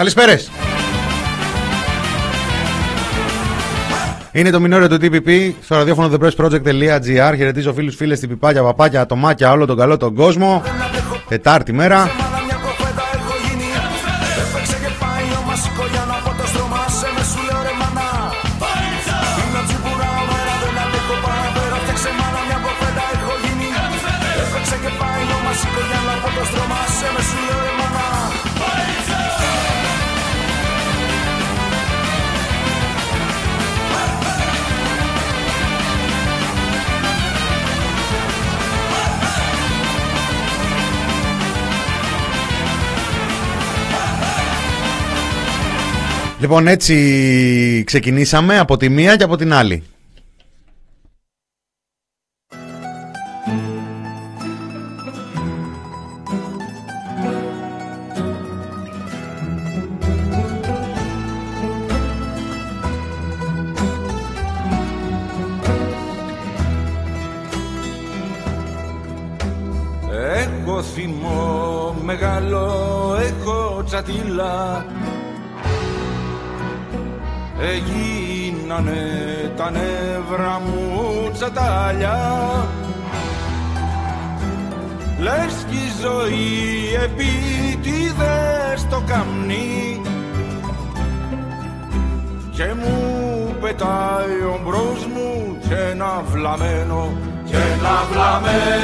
Καλησπέρες. Είναι το μινόριο του TPP στο ραδιόφωνο thepressproject.gr. Χαιρετίζω φίλους, φίλες, τυπιπάκια, παπάκια, ατομάκια, όλο τον καλό τον κόσμο. Τετάρτη μέρα. Λοιπόν έτσι ξεκινήσαμε από τη μία και από την άλλη. Καμνί και μου πετάει ο μπρος μου και ένα βλαμένο και ένα βλαμένο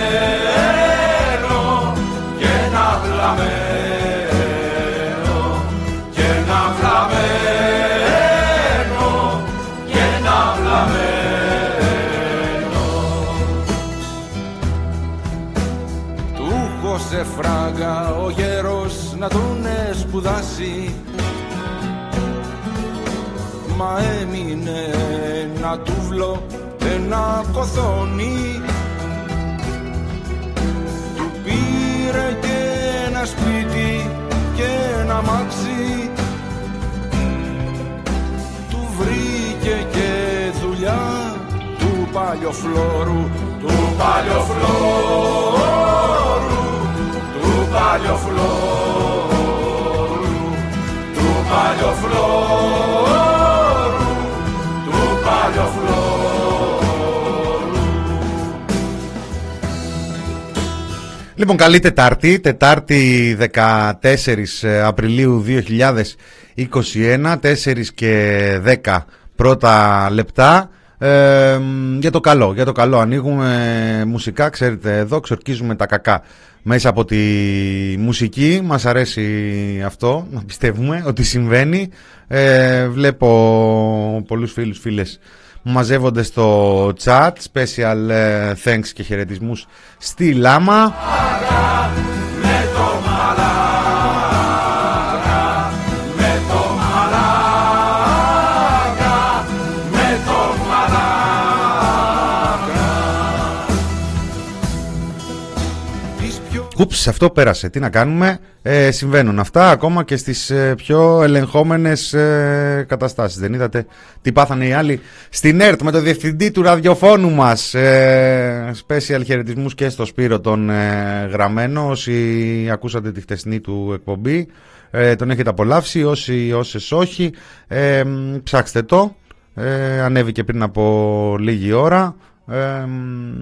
και ένα βλαμένο και ένα βλαμένο και ένα βλαμένο Του έχω σε φράγα ο γέρος να τον σπουδάσει. Μα έμεινε ένα τούβλο, ένα κοθόνι. Του πήρε και ένα σπίτι και ένα μάξι. Του βρήκε και δουλειά του παλιοφλόρου. Του παλιοφλόρου Του παλιοφλόρου. Του παλιοφλόρου Του παλιοφλόρου Λοιπόν, καλή Τετάρτη, Τετάρτη 14 Απριλίου 2021, 4 και 10 πρώτα λεπτά. Ε, για το καλό, για το καλό. Ανοίγουμε μουσικά, ξέρετε, εδώ ξορκίζουμε τα κακά μέσα από τη μουσική. Μας αρέσει αυτό, να πιστεύουμε ότι συμβαίνει. Ε, βλέπω πολλούς φίλους, φίλες μου μαζεύονται στο chat. Special ε, thanks και χαιρετισμούς στη Λάμα. με το μαλάκα, πιο Ούψ, αυτό πέρασε. Τι να κάνουμε; Ε, συμβαίνουν αυτά ακόμα και στις ε, πιο ελεγχόμενες ε, καταστάσεις. Δεν είδατε τι πάθανε οι άλλοι στην ΕΡΤ με το διευθυντή του ραδιοφώνου μας. Ε, special χαιρετισμούς και στο Σπύρο τον ε, γραμμένο. Όσοι ακούσατε τη χτεσνή του εκπομπή ε, τον έχετε απολαύσει. Όσοι όσες όχι ε, μ, ψάξτε το. Ε, ανέβηκε πριν από λίγη ώρα. Ε, μ,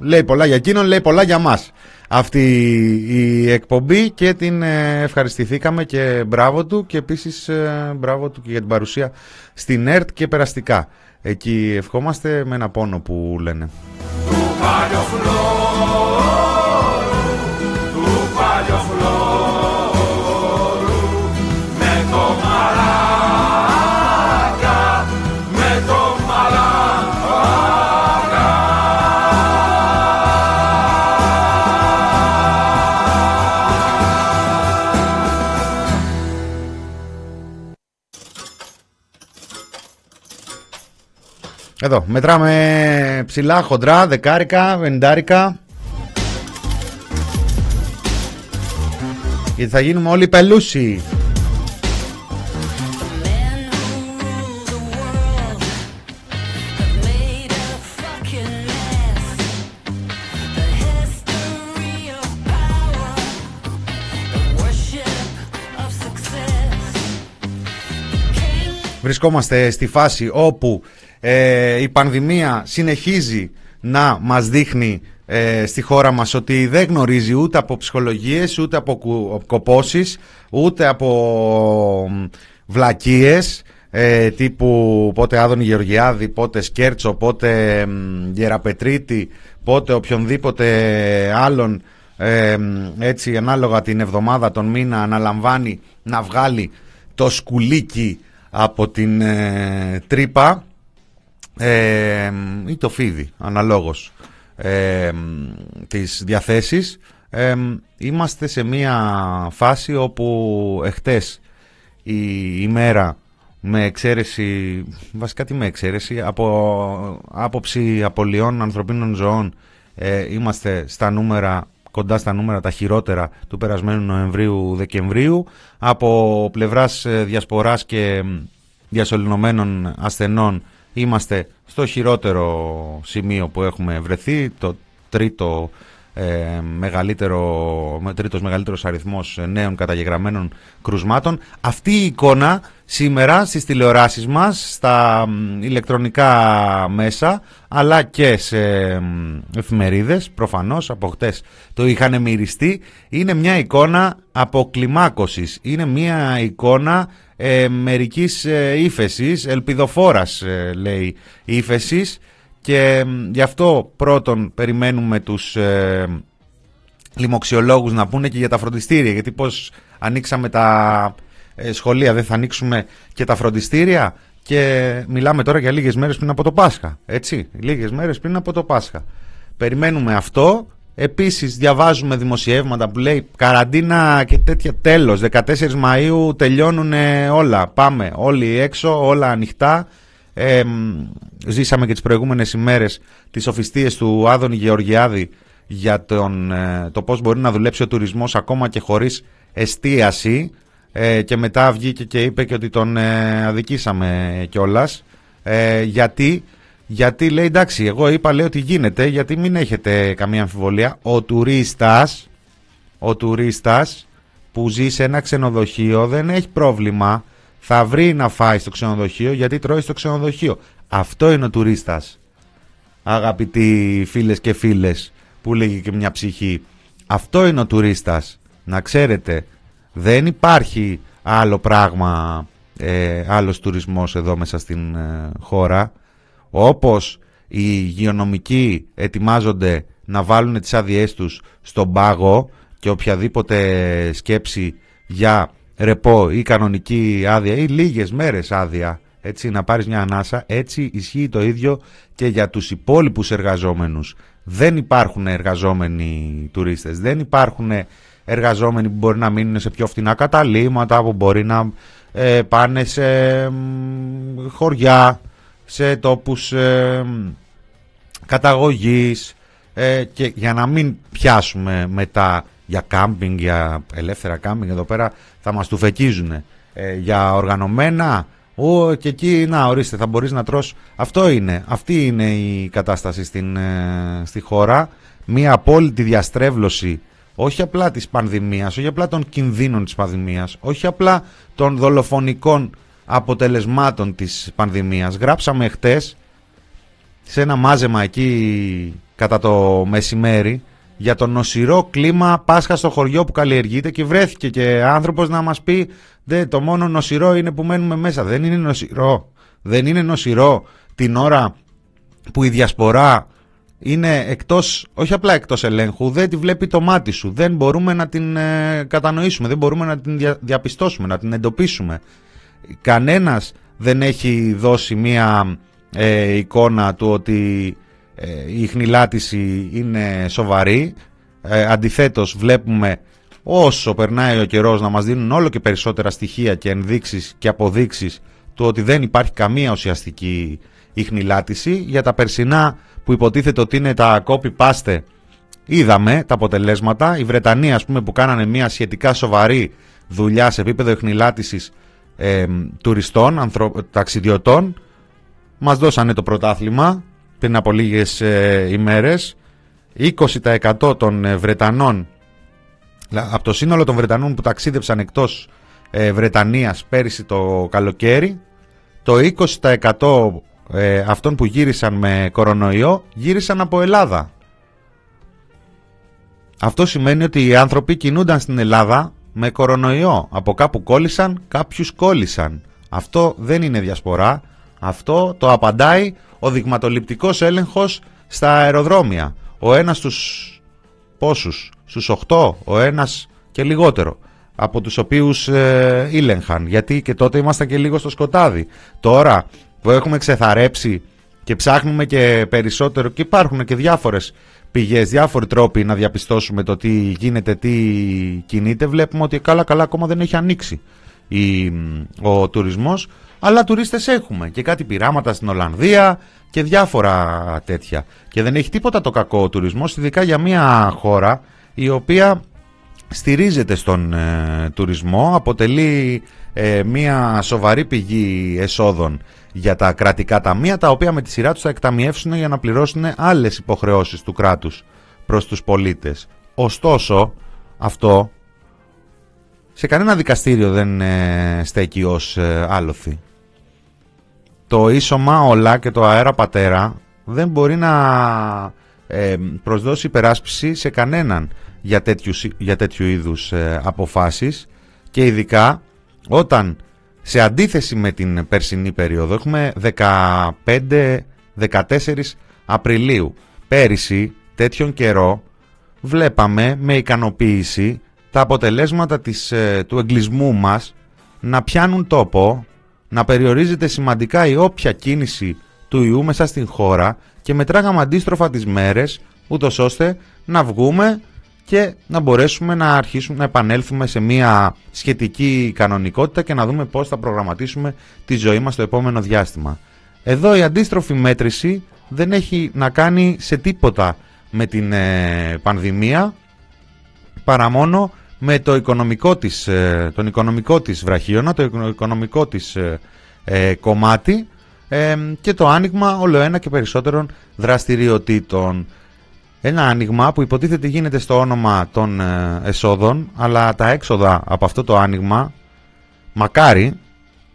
λέει πολλά για εκείνον, λέει πολλά για μας αυτή η εκπομπή και την ε, ευχαριστηθήκαμε και μπράβο του και επίσης ε, μπράβο του και για την παρουσία στην ΕΡΤ και περαστικά. Εκεί ευχόμαστε με ένα πόνο που λένε. του παλιοφλόρου, του Εδώ, μετράμε ψηλά, χοντρά, δεκάρικα, βεντάρικα. Γιατί θα γίνουμε όλοι πελούσιοι. men who rule the world have made a fucking mess. The history of power, the worship of success. βρισκόμαστε στη φάση όπου ε, η πανδημία συνεχίζει να μας δείχνει ε, στη χώρα μας ότι δεν γνωρίζει ούτε από ψυχολογίες, ούτε από κου- κοπώσεις, ούτε από μ, βλακίες ε, τύπου πότε Άδωνη Γεωργιάδη, πότε Σκέρτσο, πότε μ, Γεραπετρίτη, πότε οποιονδήποτε άλλον ε, μ, έτσι ανάλογα την εβδομάδα, τον μήνα αναλαμβάνει να βγάλει το σκουλίκι από την ε, τρύπα ε, ή το φίδι αναλόγως ε, τις διαθέσεις ε, είμαστε σε μια φάση όπου εχτες η ημέρα με εξαίρεση, βασικά τι με εξαίρεση, από άποψη απολειών ανθρωπίνων ζωών ε, είμαστε στα νούμερα, κοντά στα νούμερα τα χειρότερα του περασμένου Νοεμβρίου-Δεκεμβρίου. Από πλευράς ε, διασποράς και μ, διασωληνωμένων ασθενών είμαστε στο χειρότερο σημείο που έχουμε βρεθεί, το τρίτο ε, μεγαλύτερο, με- τρίτος μεγαλύτερος αριθμός ε, νέων καταγεγραμμένων κρουσμάτων. Αυτή η εικόνα σήμερα στις τηλεοράσεις μας, στα μ, ηλεκτρονικά μέσα, αλλά και σε μ, εφημερίδες, προφανώς από χτες το είχαν μυριστεί, είναι μια εικόνα αποκλιμάκωσης, είναι μια εικόνα ε, μερικής ε, ύφεσης, ελπιδοφόρας ε, λέει ύφεσης, και μ, γι' αυτό πρώτον περιμένουμε τους ε, λοιμοξιολόγους να πούνε και για τα φροντιστήρια. Γιατί πώς ανοίξαμε τα ε, σχολεία, δεν θα ανοίξουμε και τα φροντιστήρια. Και μιλάμε τώρα για λίγες μέρες πριν από το Πάσχα. Έτσι, λίγες μέρες πριν από το Πάσχα. Περιμένουμε αυτό. Επίσης διαβάζουμε δημοσιεύματα που λέει καραντίνα και τέτοια τέλος. 14 Μαΐου τελειώνουν όλα. Πάμε όλοι έξω, όλα ανοιχτά. Ε, μ, ζήσαμε και τις προηγούμενες ημέρες τις οφιστίες του Άδωνη Γεωργιάδη για τον, ε, το πώς μπορεί να δουλέψει ο τουρισμός ακόμα και χωρίς εστίαση. Ε, και μετά βγήκε και είπε και ότι τον ε, αδικήσαμε κιόλας. Ε, γιατί, γιατί λέει εντάξει εγώ είπα λέει ότι γίνεται γιατί μην έχετε καμία αμφιβολία. Ο τουρίστας ο τουρίστας που ζει σε ένα ξενοδοχείο δεν έχει πρόβλημα. Θα βρει να φάει στο ξενοδοχείο γιατί τρώει στο ξενοδοχείο. Αυτό είναι ο τουρίστας. Αγαπητοί φίλες και φίλες που λέγει και μια ψυχή. Αυτό είναι ο τουρίστας. Να ξέρετε δεν υπάρχει άλλο πράγμα, ε, άλλος τουρισμός εδώ μέσα στην ε, χώρα. Όπως οι υγειονομικοί ετοιμάζονται να βάλουν τις άδειές τους στον πάγο και οποιαδήποτε σκέψη για ρεπό ή κανονική άδεια ή λίγες μέρες άδεια έτσι να πάρεις μια ανάσα έτσι ισχύει το ίδιο και για τους υπόλοιπους εργαζόμενους. Δεν υπάρχουν εργαζόμενοι τουρίστες δεν υπάρχουν εργαζόμενοι που μπορεί να μείνουν σε πιο φτηνά καταλήμματα που μπορεί να ε, πάνε σε μ, χωριά σε τόπους ε, μ, καταγωγής ε, και για να μην πιάσουμε μετά για κάμπινγκ, για ελεύθερα κάμπινγκ εδώ πέρα θα μας του φεκίζουν ε, για οργανωμένα ο, και εκεί να ορίστε θα μπορείς να τρως. Αυτό είναι, αυτή είναι η κατάσταση στην, ε, στη χώρα. Μια απόλυτη διαστρέβλωση όχι απλά της πανδημίας, όχι απλά των κινδύνων της πανδημίας, όχι απλά των δολοφονικών αποτελεσμάτων της πανδημίας. Γράψαμε χτες σε ένα μάζεμα εκεί κατά το μεσημέρι για το νοσηρό κλίμα Πάσχα στο χωριό που καλλιεργείται και βρέθηκε και άνθρωπος να μας πει «Δε, το μόνο νοσηρό είναι που μένουμε μέσα». Δεν είναι νοσηρό. Δεν είναι νοσηρό την ώρα που η διασπορά είναι εκτός, όχι απλά εκτός ελέγχου, δεν τη βλέπει το μάτι σου. Δεν μπορούμε να την ε, κατανοήσουμε, δεν μπορούμε να την δια- διαπιστώσουμε, να την εντοπίσουμε. Κανένας δεν έχει δώσει μία ε, εικόνα του ότι ε, η χνηλάτιση είναι σοβαρή. Ε, αντιθέτως βλέπουμε όσο περνάει ο καιρός να μας δίνουν όλο και περισσότερα στοιχεία και ενδείξεις και αποδείξεις του ότι δεν υπάρχει καμία ουσιαστική ίχνηλάτιση. Για τα περσινά που υποτίθεται ότι είναι τα copy-paste είδαμε τα αποτελέσματα. Οι Βρετανοί ας πούμε που κάνανε μια σχετικά σοβαρή δουλειά σε επίπεδο ίχνηλάτισης ε, τουριστών, ανθρω... ταξιδιωτών μας δώσανε το πρωτάθλημα πριν από λίγες ε, ημέρες 20% των ε, Βρετανών λα- από το σύνολο των Βρετανών που ταξίδεψαν εκτός ε, Βρετανίας πέρυσι το καλοκαίρι το 20% ε, αυτών που γύρισαν με κορονοϊό γύρισαν από Ελλάδα. Αυτό σημαίνει ότι οι άνθρωποι κινούνταν στην Ελλάδα με κορονοϊό. Από κάπου κόλλησαν, κάποιους κόλλησαν. Αυτό δεν είναι διασπορά. Αυτό το απαντάει ο δειγματοληπτικός έλεγχος στα αεροδρόμια. Ο ένας στους πόσους, στους 8, ο ένας και λιγότερο από τους οποίους ε, ήλεγχαν. Γιατί και τότε ήμασταν και λίγο στο σκοτάδι. Τώρα που έχουμε ξεθαρέψει και ψάχνουμε και περισσότερο και υπάρχουν και διάφορες πηγές, διάφοροι τρόποι να διαπιστώσουμε το τι γίνεται, τι κινείται, βλέπουμε ότι καλά καλά ακόμα δεν έχει ανοίξει η, ο τουρισμός, αλλά τουρίστες έχουμε και κάτι πειράματα στην Ολλανδία και διάφορα τέτοια. Και δεν έχει τίποτα το κακό ο τουρισμός, ειδικά για μια χώρα η οποία στηρίζεται στον ε, τουρισμό, αποτελεί ε, μια σοβαρή πηγή εσόδων για τα κρατικά ταμεία, τα οποία με τη σειρά τους θα εκταμιεύσουν για να πληρώσουν άλλες υποχρεώσεις του κράτους προς τους πολίτες. Ωστόσο, αυτό σε κανένα δικαστήριο δεν ε, στέκει ως ε, άλοθη. Το ίσωμα όλα και το αέρα πατέρα δεν μπορεί να ε, προσδώσει υπεράσπιση σε κανέναν για τέτοιους, για τέτοιου είδους ε, αποφάσεις και ειδικά όταν σε αντίθεση με την περσινή περίοδο έχουμε 15-14 Απριλίου. Πέρυσι τέτοιον καιρό βλέπαμε με ικανοποίηση τα αποτελέσματα της, ε, του εγκλισμού μας να πιάνουν τόπο, να περιορίζεται σημαντικά η όποια κίνηση του ιού μέσα στην χώρα και μετράγαμε αντίστροφα τις μέρες ούτως ώστε να βγούμε και να μπορέσουμε να αρχίσουμε να επανέλθουμε σε μια σχετική κανονικότητα και να δούμε πώς θα προγραμματίσουμε τη ζωή μας το επόμενο διάστημα. Εδώ η αντίστροφη μέτρηση δεν έχει να κάνει σε τίποτα με την ε, πανδημία παρά μόνο με το οικονομικό της, ε, τον οικονομικό της βραχίωνα, το οικονομικό της ε, ε, κομμάτι και το άνοιγμα όλο ένα και περισσότερων δραστηριοτήτων. Ένα άνοιγμα που υποτίθεται γίνεται στο όνομα των εσόδων, αλλά τα έξοδα από αυτό το άνοιγμα, μακάρι,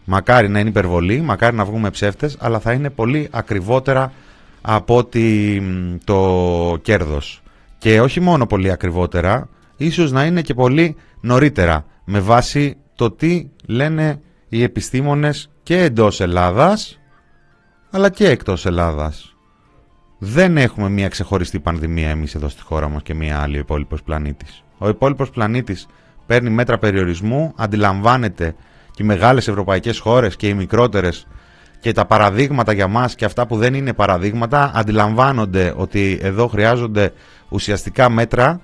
μακάρι να είναι υπερβολή, μακάρι να βγούμε ψεύτες, αλλά θα είναι πολύ ακριβότερα από ότι το κέρδος. Και όχι μόνο πολύ ακριβότερα, ίσως να είναι και πολύ νωρίτερα με βάση το τι λένε οι επιστήμονες και εντός Ελλάδας αλλά και εκτός Ελλάδας. Δεν έχουμε μια ξεχωριστή πανδημία εμείς εδώ στη χώρα μας και μια άλλη ο υπόλοιπος πλανήτης. Ο υπόλοιπος πλανήτης παίρνει μέτρα περιορισμού, αντιλαμβάνεται και οι μεγάλες ευρωπαϊκές χώρες και οι μικρότερες και τα παραδείγματα για μας και αυτά που δεν είναι παραδείγματα αντιλαμβάνονται ότι εδώ χρειάζονται ουσιαστικά μέτρα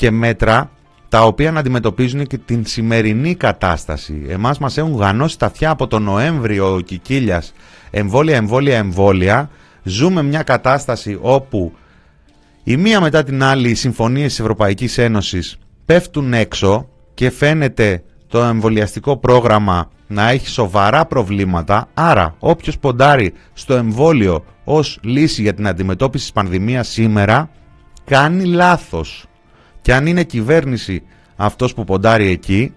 και μέτρα τα οποία να αντιμετωπίζουν και την σημερινή κατάσταση. Εμάς μας έχουν γανώσει τα αυτιά από τον Νοέμβριο ο Κικίλιας εμβόλια, εμβόλια, εμβόλια. Ζούμε μια κατάσταση όπου η μία μετά την άλλη οι συμφωνίες της Ευρωπαϊκής Ένωσης πέφτουν έξω και φαίνεται το εμβολιαστικό πρόγραμμα να έχει σοβαρά προβλήματα. Άρα όποιος ποντάρει στο εμβόλιο ως λύση για την αντιμετώπιση της πανδημίας σήμερα κάνει λάθος και αν είναι κυβέρνηση αυτός που ποντάρει εκεί,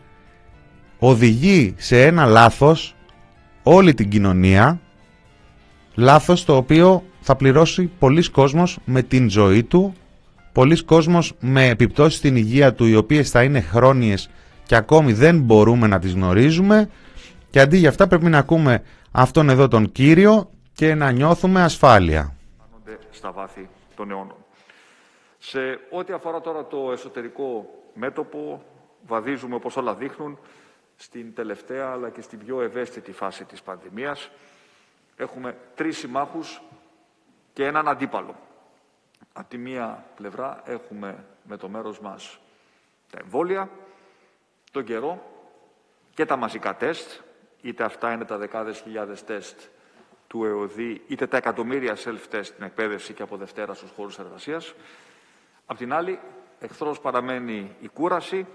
οδηγεί σε ένα λάθος όλη την κοινωνία, λάθος το οποίο θα πληρώσει πολλοί κόσμος με την ζωή του, πολλοί κόσμος με επιπτώσεις στην υγεία του οι οποίες θα είναι χρόνιες και ακόμη δεν μπορούμε να τις γνωρίζουμε και αντί για αυτά πρέπει να ακούμε αυτόν εδώ τον Κύριο και να νιώθουμε ασφάλεια. Στα βάθη των αιώνων. Σε ό,τι αφορά τώρα το εσωτερικό μέτωπο, βαδίζουμε όπως όλα δείχνουν στην τελευταία αλλά και στην πιο ευαίσθητη φάση της πανδημίας. Έχουμε τρεις συμμάχους και έναν αντίπαλο. Από τη μία πλευρά έχουμε με το μέρος μας τα εμβόλια, τον καιρό και τα μαζικά τεστ, είτε αυτά είναι τα δεκάδες χιλιάδες τεστ του ΕΟΔΗ, είτε τα εκατομμύρια self-test στην εκπαίδευση και από Δευτέρα στους χώρους εργασίας. Απ' την άλλη, εχθρός παραμένει η κούραση,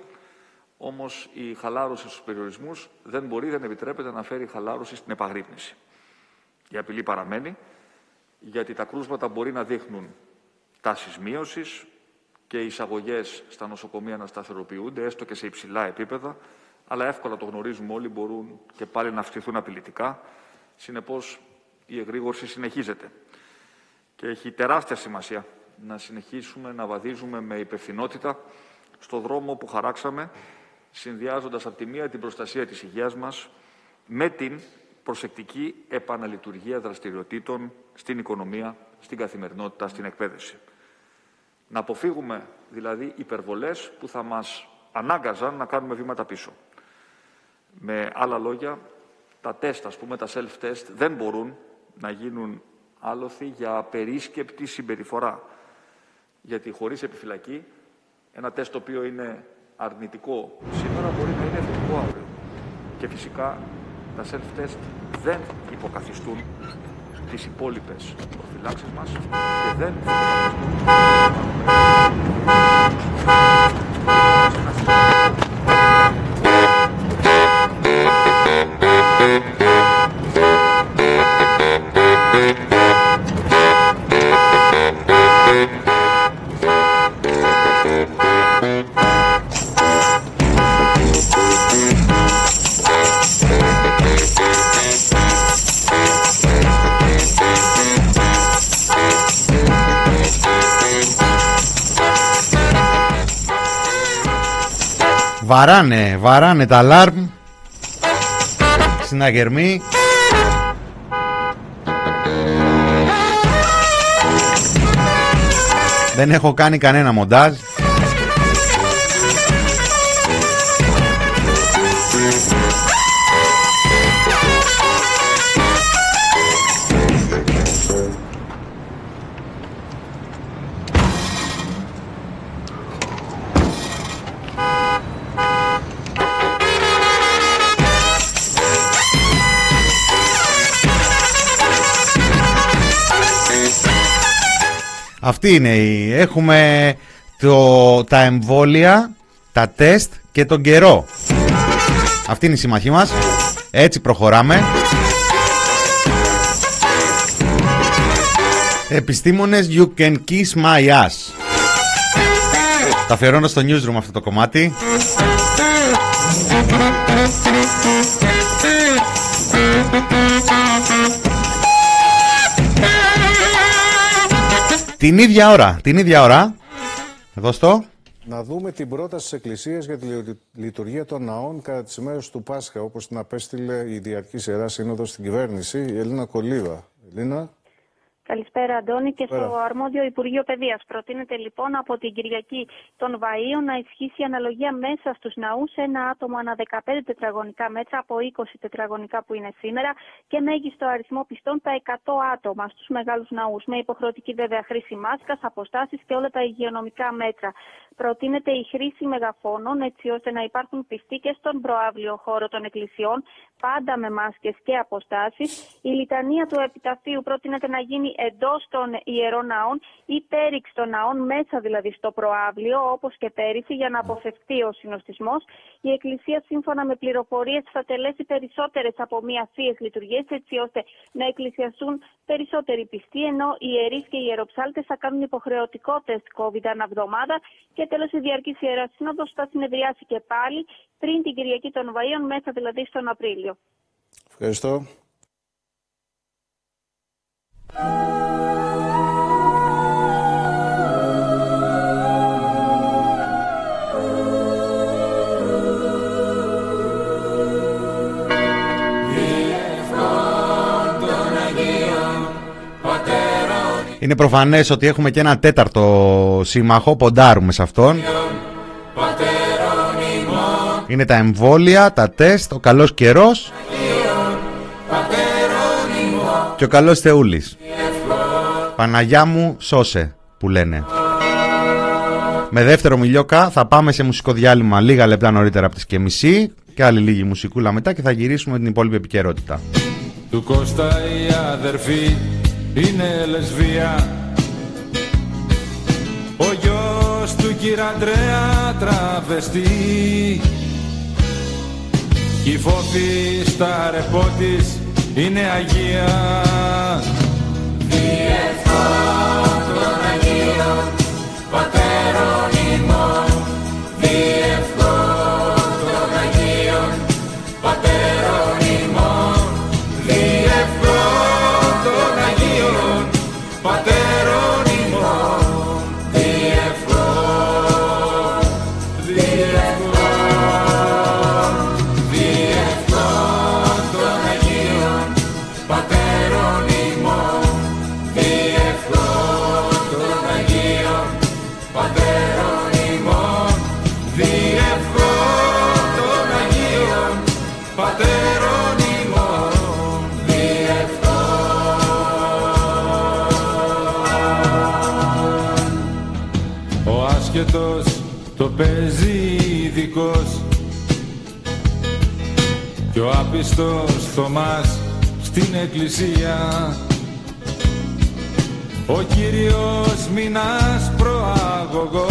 όμως η χαλάρωση στους περιορισμούς δεν μπορεί, δεν επιτρέπεται να φέρει χαλάρωση στην επαγρύπνηση. Η απειλή παραμένει, γιατί τα κρούσματα μπορεί να δείχνουν τάσεις μείωσης και οι εισαγωγές στα νοσοκομεία να σταθεροποιούνται, έστω και σε υψηλά επίπεδα, αλλά εύκολα το γνωρίζουμε όλοι, μπορούν και πάλι να αυξηθούν απειλητικά, Συνεπώς, η εγρήγορση συνεχίζεται και έχει τεράστια σημασία να συνεχίσουμε να βαδίζουμε με υπευθυνότητα στο δρόμο που χαράξαμε, συνδυάζοντας από τη μία την προστασία της υγείας μας με την προσεκτική επαναλειτουργία δραστηριοτήτων στην οικονομία, στην καθημερινότητα, στην εκπαίδευση. Να αποφύγουμε δηλαδή υπερβολές που θα μας ανάγκαζαν να κάνουμε βήματα πίσω. Με άλλα λόγια, τα τεστ, ας πούμε, τα self-test δεν μπορούν να γίνουν άλοθη για απερίσκεπτη συμπεριφορά. Γιατί χωρίς επιφυλακή, ένα τεστ το οποίο είναι αρνητικό σήμερα μπορεί να είναι θετικό αύριο. Και φυσικά τα self-test δεν υποκαθιστούν τις υπόλοιπες προφυλάξεις μας και δεν υποκαθιστούν Βαράνε, βαράνε τα αλάρμ Συναγερμή Δεν έχω κάνει κανένα μοντάζ Αυτή είναι η... Έχουμε το... τα εμβόλια, τα τεστ και τον καιρό. Αυτή είναι η συμμαχή μας. Έτσι προχωράμε. Επιστήμονες, you can kiss my ass. Τα αφιερώνω στο newsroom αυτό το κομμάτι. Την ίδια ώρα, την ίδια ώρα. Εδώ στο. Να δούμε την πρόταση της Εκκλησίας για τη λειτου- λειτουργία των ναών κατά τις ημέρες του Πάσχα, όπως την απέστειλε η Διαρκής Ιερά Σύνοδος στην κυβέρνηση, η Ελίνα Κολίβα. Ελίνα. Καλησπέρα, Αντώνη. Και στο Καλησπέρα. αρμόδιο Υπουργείο Παιδείας. Προτείνεται λοιπόν από την Κυριακή των Βαΐων να ισχύσει η αναλογία μέσα στους ναούς σε ένα άτομο ανά 15 τετραγωνικά μέτρα από 20 τετραγωνικά που είναι σήμερα και μέγιστο αριθμό πιστών τα 100 άτομα στους μεγάλους ναούς. Με υποχρεωτική βέβαια χρήση μάσκας, αποστάσεις και όλα τα υγειονομικά μέτρα. Προτείνεται η χρήση μεγαφώνων έτσι ώστε να υπάρχουν πιστοί και στον προάβλιο χώρο των εκκλησιών, πάντα με μάσκες και αποστάσεις. Η λιτανία του επιταφείου προτείνεται να γίνει εντός των ιερών ναών ή πέριξ των ναών, μέσα δηλαδή στο προάβλιο, όπως και πέρυσι, για να αποφευκτεί ο συνοστισμός. Η Εκκλησία, σύμφωνα με πληροφορίες, θα τελέσει περισσότερες από μία θείες λειτουργίες, έτσι ώστε να εκκλησιαστούν περισσότεροι πιστοί, ενώ οι ιερείς και οι ιεροψάλτες θα κάνουν υποχρεωτικό τεστ COVID ανά εβδομάδα και τέλος η Διαρκής Ιεράς Σύνοδος θα συνεδριάσει και πάλι πριν την Κυριακή των Βαΐων, μέσα δηλαδή στον Απρίλιο. Ευχαριστώ. Είναι προφανές ότι έχουμε και ένα τέταρτο σύμμαχο, ποντάρουμε σε αυτόν. Είναι τα εμβόλια, τα τεστ, ο καλός καιρός και ο καλός Θεούλης. Παναγιά μου σώσε που λένε. Με δεύτερο μιλιόκα θα πάμε σε μουσικό διάλειμμα λίγα λεπτά νωρίτερα από τις και μισή και άλλη λίγη μουσικούλα μετά και θα γυρίσουμε με την υπόλοιπη επικαιρότητα. Του Κώστα η αδερφή είναι λεσβία. Ο γιος του κυρ Αντρέα τραβεστή Κι η φόφη στα ρεπό της είναι Αγία. Άσχετος Κι ο άπιστος Θωμάς στην εκκλησία. Ο Κύριος Μινάς προαγωγός.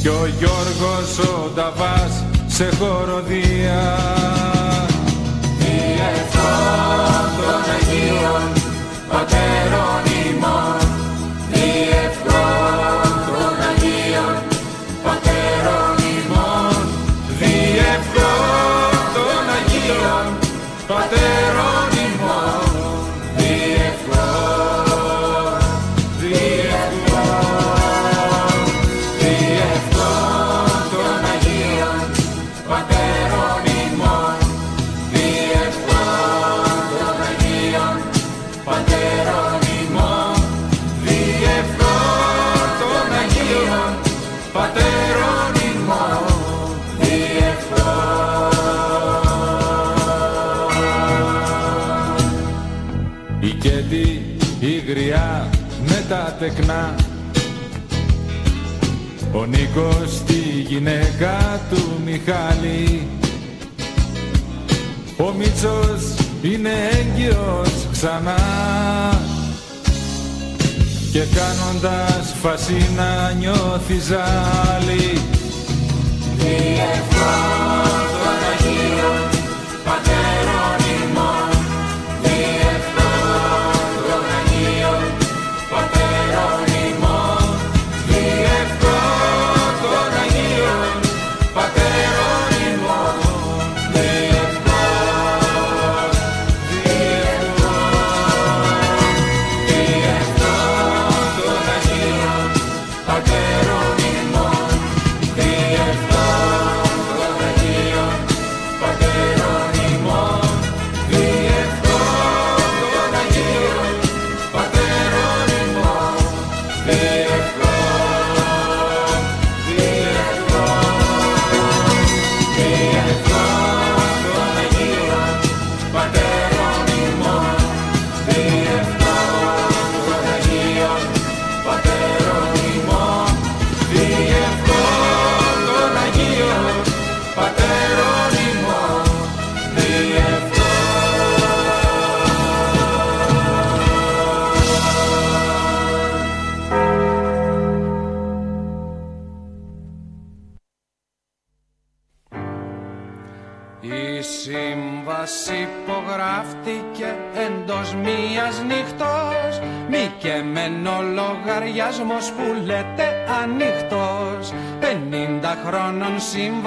Κι ο Γιώργος ο Νταβάς σε χοροδία Διευχών των Αγίων Πατέρων ημών ο Νίκος τη γυναίκα του Μιχάλη. Ο Μίτσος είναι έγκυος ξανά. Και κάνοντας φασίνα νιώθει ζάλι. Διευχών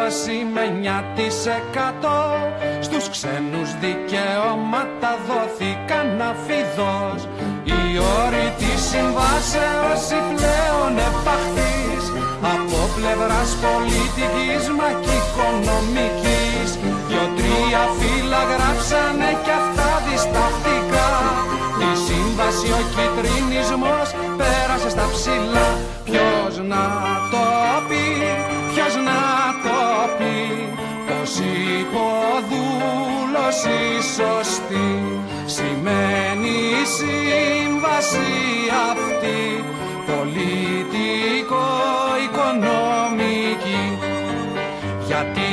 σύμβαση με 9% σύμβαση αυτή Πολιτικό-οικονομική γιατί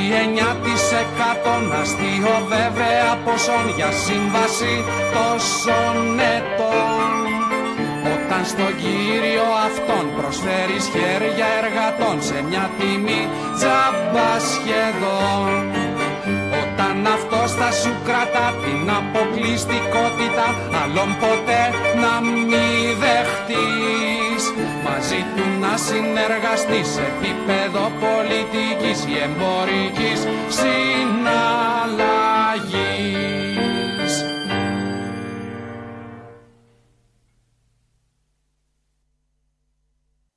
9% αστείο βέβαια ποσόν για σύμβαση τόσων ετών. Όταν στον κύριο αυτόν προσφέρεις χέρια εργατών σε μια τιμή τζάμπα σχεδόν όταν αυτός θα σου κρατά την αποκλειστικότητα άλλων ποτέ να μη δεχτείς μαζί του να συνεργαστείς σε επίπεδο πολιτικής ή εμπορικής συναλλαγής.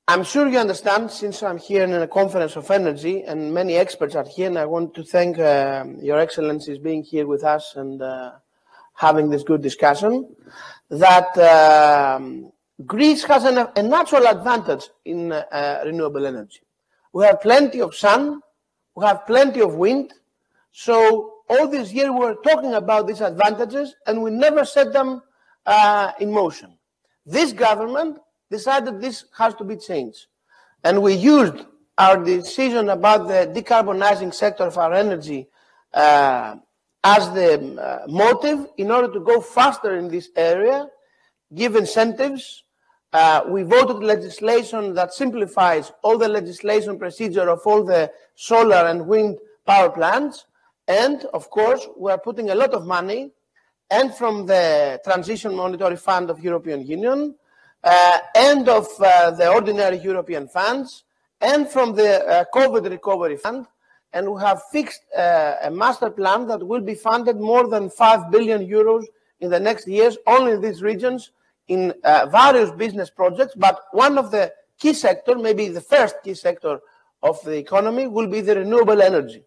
I'm sure you understand, since I'm here in a conference of energy and many experts are here, and I want to thank uh, Your Excellencies being here with us and uh, having this good discussion, that um, Greece has an, a natural advantage in uh, renewable energy. We have plenty of sun, we have plenty of wind, so all this year we were talking about these advantages and we never set them uh, in motion. This government decided this has to be changed. And we used our decision about the decarbonizing sector of our energy uh, as the uh, motive in order to go faster in this area, give incentives. Uh, we voted legislation that simplifies all the legislation procedure of all the solar and wind power plants. And of course, we are putting a lot of money and from the Transition Monetary Fund of European Union, and of uh, the ordinary European funds, and from the uh, COVID Recovery Fund, and we have fixed uh, a master plan that will be funded more than 5 billion euros in the next years, only in these regions, in uh, various business projects. But one of the key sector, maybe the first key sector of the economy, will be the renewable energy.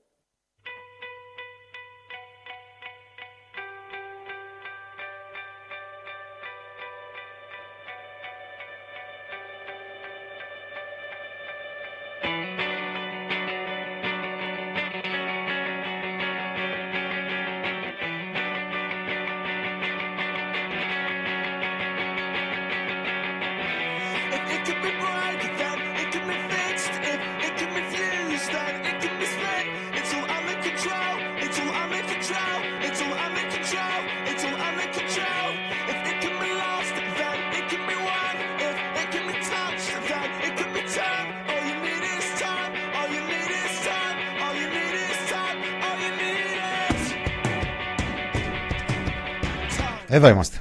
Εδώ είμαστε.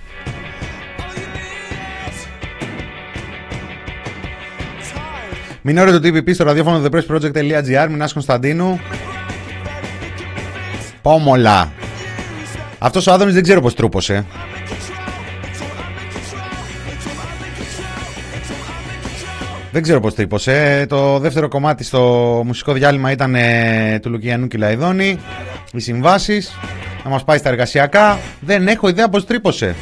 All you need is time. Μινόρε το TPP στο ραδιόφωνο thepressproject.gr. Μινάς Κωνσταντίνου. Πόμολα. Αυτός ο Άδωνης δεν ξέρω πως τρούπωσε. Δεν ξέρω πως τρύπωσε. Το δεύτερο κομμάτι στο μουσικό διάλειμμα ήταν ε, του Λουκιανού Κυλαϊδόνη. Οι συμβάσεις. Να μας πάει στα εργασιακά. Δεν έχω ιδέα πως τρύπωσε.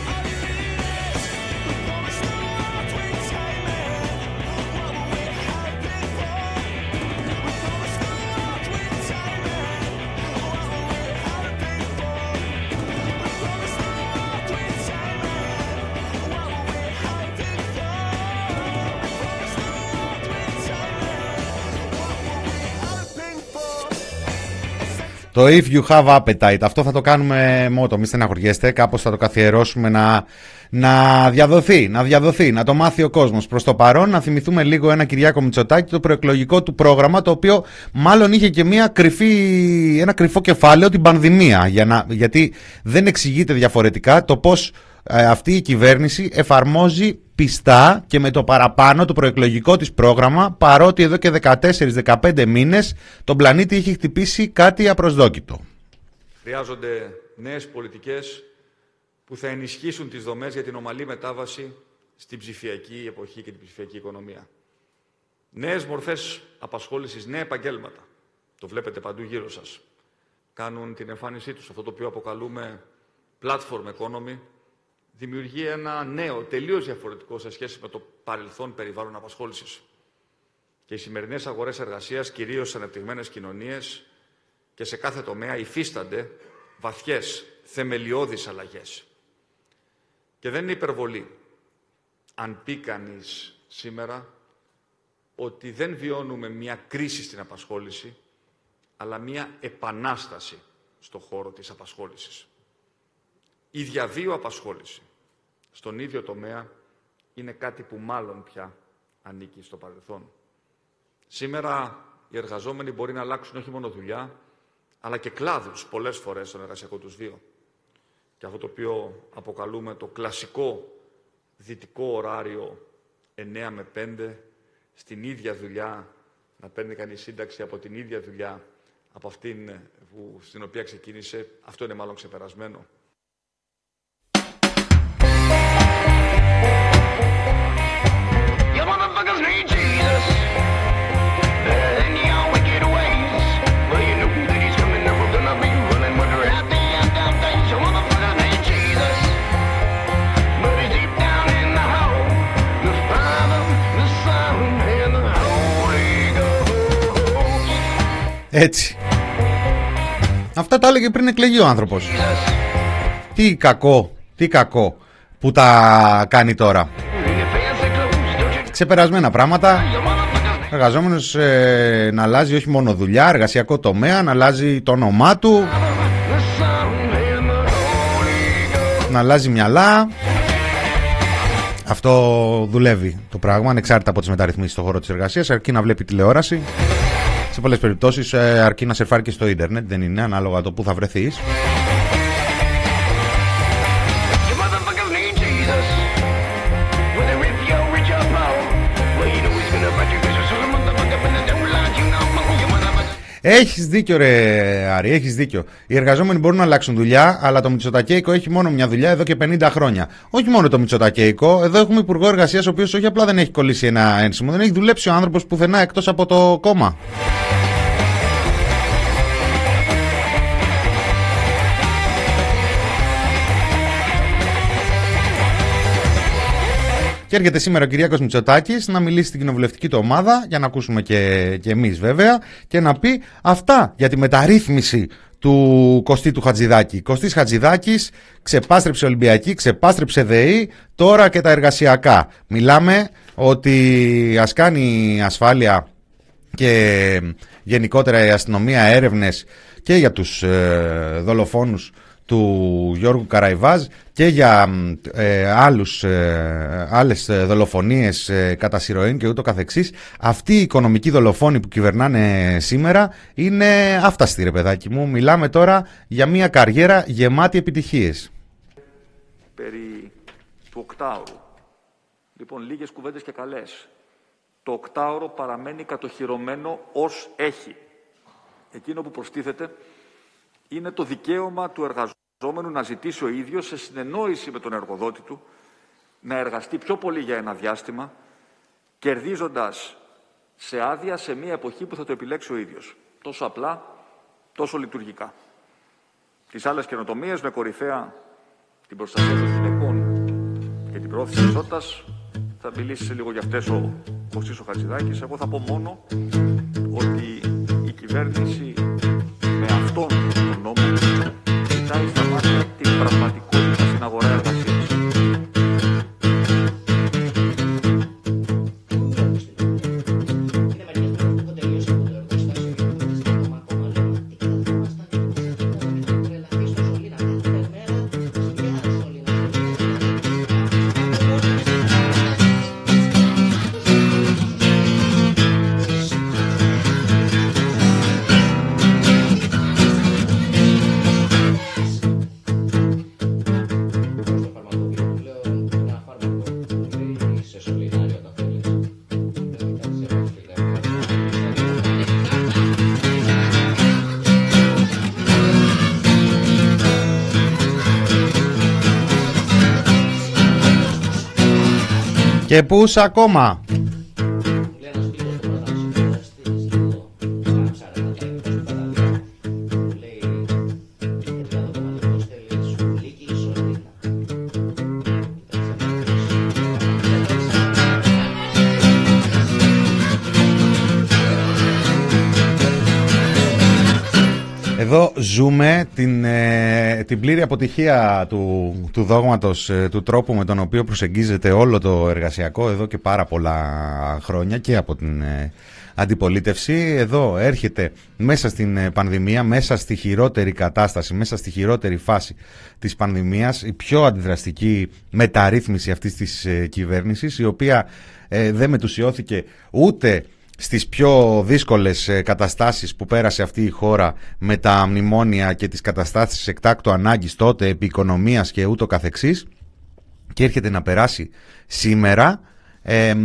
Το if you have appetite. Αυτό θα το κάνουμε μότο, μη στεναχωριέστε. Κάπως θα το καθιερώσουμε να, να διαδοθεί, να διαδοθεί, να το μάθει ο κόσμος. Προς το παρόν να θυμηθούμε λίγο ένα Κυριάκο Μητσοτάκη, το προεκλογικό του πρόγραμμα, το οποίο μάλλον είχε και μια κρυφή, ένα κρυφό κεφάλαιο, την πανδημία. Για να, γιατί δεν εξηγείται διαφορετικά το πώς ε, αυτή η κυβέρνηση εφαρμόζει πιστά και με το παραπάνω το προεκλογικό της πρόγραμμα παρότι εδώ και 14-15 μήνες τον πλανήτη έχει χτυπήσει κάτι απροσδόκητο. Χρειάζονται νέες πολιτικές που θα ενισχύσουν τις δομές για την ομαλή μετάβαση στην ψηφιακή εποχή και την ψηφιακή οικονομία. Νέες μορφές απασχόλησης, νέα επαγγέλματα. Το βλέπετε παντού γύρω σας. Κάνουν την εμφάνισή τους. Αυτό το οποίο αποκαλούμε platform economy δημιουργεί ένα νέο, τελείως διαφορετικό σε σχέση με το παρελθόν περιβάλλον απασχόλησης. Και οι σημερινές αγορές εργασίας, κυρίως σε ανεπτυγμένες κοινωνίες και σε κάθε τομέα, υφίστανται βαθιές, θεμελιώδεις αλλαγές. Και δεν είναι υπερβολή αν πει κανείς σήμερα ότι δεν βιώνουμε μια κρίση στην απασχόληση, αλλά μια επανάσταση στο χώρο της απασχόλησης. Η διαβίω απασχόληση στον ίδιο τομέα είναι κάτι που μάλλον πια ανήκει στο παρελθόν. Σήμερα οι εργαζόμενοι μπορεί να αλλάξουν όχι μόνο δουλειά, αλλά και κλάδους πολλές φορές στον εργασιακό τους βίο. Και αυτό το οποίο αποκαλούμε το κλασικό δυτικό ωράριο 9 με 5, στην ίδια δουλειά, να παίρνει κανείς σύνταξη από την ίδια δουλειά από αυτήν που, στην οποία ξεκίνησε, αυτό είναι μάλλον ξεπερασμένο. Έτσι. Αυτά τα έλεγε πριν εκλεγεί ο άνθρωπος. Τι κακό, τι κακό που τα κάνει τώρα. In your fancy clothes, don't ξεπερασμένα πράγματα. Εργαζόμενος ε, να αλλάζει όχι μόνο δουλειά, εργασιακό τομέα, να αλλάζει το όνομά του, να αλλάζει μυαλά. Αυτό δουλεύει το πράγμα, ανεξάρτητα από τις μεταρρυθμίσεις στον χώρο της εργασίας, αρκεί να βλέπει τηλεόραση. Σε πολλές περιπτώσεις αρκεί να σερφάρει και στο ίντερνετ, δεν είναι ανάλογα το που θα βρεθείς. Έχεις δίκιο, ρε Άρη, έχεις δίκιο. Οι εργαζόμενοι μπορούν να αλλάξουν δουλειά, αλλά το Μητσοτακέικο έχει μόνο μια δουλειά εδώ και 50 χρόνια. Όχι μόνο το Μητσοτακέικο, εδώ έχουμε υπουργό εργασίας, ο οποίος όχι απλά δεν έχει κολλήσει ένα ένσημο, δεν έχει δουλέψει ο άνθρωπος πουθενά εκτός από το κόμμα. Και έρχεται σήμερα ο Κυριάκος Μητσοτάκης να μιλήσει στην κοινοβουλευτική του ομάδα, για να ακούσουμε και, και εμείς βέβαια, και να πει αυτά για τη μεταρρύθμιση του Κωστή του Χατζηδάκη. Κωστής Χατζηδάκης ξεπάστρεψε Ολυμπιακή, ξεπάστρεψε ΔΕΗ, τώρα και τα εργασιακά. Μιλάμε ότι ας κάνει ασφάλεια και γενικότερα η αστυνομία έρευνες και για τους ε, δολοφόνους του Γιώργου Καραϊβάζ και για μ, ε, άλλους, ε, άλλες ε, δολοφονίες ε, κατά σειροήν και ούτω καθεξής. Αυτοί οι οικονομικοί δολοφόνοι που κυβερνάνε σήμερα είναι άφταστοι ρε παιδάκι μου. Μιλάμε τώρα για μια καριέρα γεμάτη επιτυχίες. περί του οκτάωρου. Λοιπόν, λίγες κουβέντες και καλές. Το οκτάωρο παραμένει κατοχυρωμένο ως έχει. Εκείνο που προστίθεται είναι το δικαίωμα του εργαζόμενου να ζητήσει ο ίδιος σε συνεννόηση με τον εργοδότη του να εργαστεί πιο πολύ για ένα διάστημα, κερδίζοντας σε άδεια σε μια εποχή που θα το επιλέξει ο ίδιος. Τόσο απλά, τόσο λειτουργικά. Τις άλλες καινοτομίες με κορυφαία την προστασία των γυναικών και την πρόθεση της ισότητας θα μιλήσει σε λίγο για αυτές ο Κωστής ο Χατζηδάκης. Εγώ θα πω μόνο ότι η κυβέρνηση με αυτόν τον νόμο κοιτάει στα μάτια την πραγματικότητα Και πούς ακόμα; Εδώ ζούμε την, ε, την πλήρη αποτυχία του, του δόγματος, ε, του τρόπου με τον οποίο προσεγγίζεται όλο το εργασιακό εδώ και πάρα πολλά χρόνια και από την ε, αντιπολίτευση. Εδώ έρχεται μέσα στην ε, πανδημία, μέσα στη χειρότερη κατάσταση, μέσα στη χειρότερη φάση της πανδημίας, η πιο αντιδραστική μεταρρύθμιση αυτής της ε, κυβέρνησης, η οποία ε, δεν μετουσιώθηκε ούτε στις πιο δύσκολες ε, καταστάσεις που πέρασε αυτή η χώρα με τα μνημόνια και τις καταστάσεις εκτάκτου ανάγκης τότε επί οικονομίας και ούτω καθεξής και έρχεται να περάσει σήμερα εμ,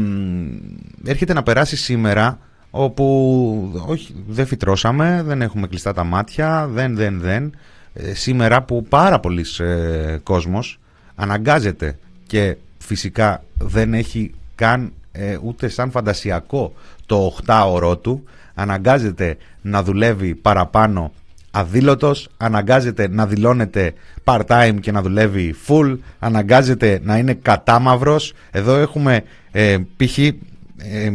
έρχεται να περάσει σήμερα όπου όχι, δεν φυτρώσαμε, δεν έχουμε κλειστά τα μάτια, δεν, δεν, δεν. Ε, σήμερα που πάρα πολλοί ε, κόσμος αναγκάζεται και φυσικά δεν έχει καν ε, ούτε σαν φαντασιακό το 8ωρο του, αναγκάζεται να δουλεύει παραπάνω αδήλωτος, αναγκάζεται να δηλώνεται part-time και να δουλεύει full, αναγκάζεται να είναι κατάμαυρος. Εδώ έχουμε ε, π.χ. ε,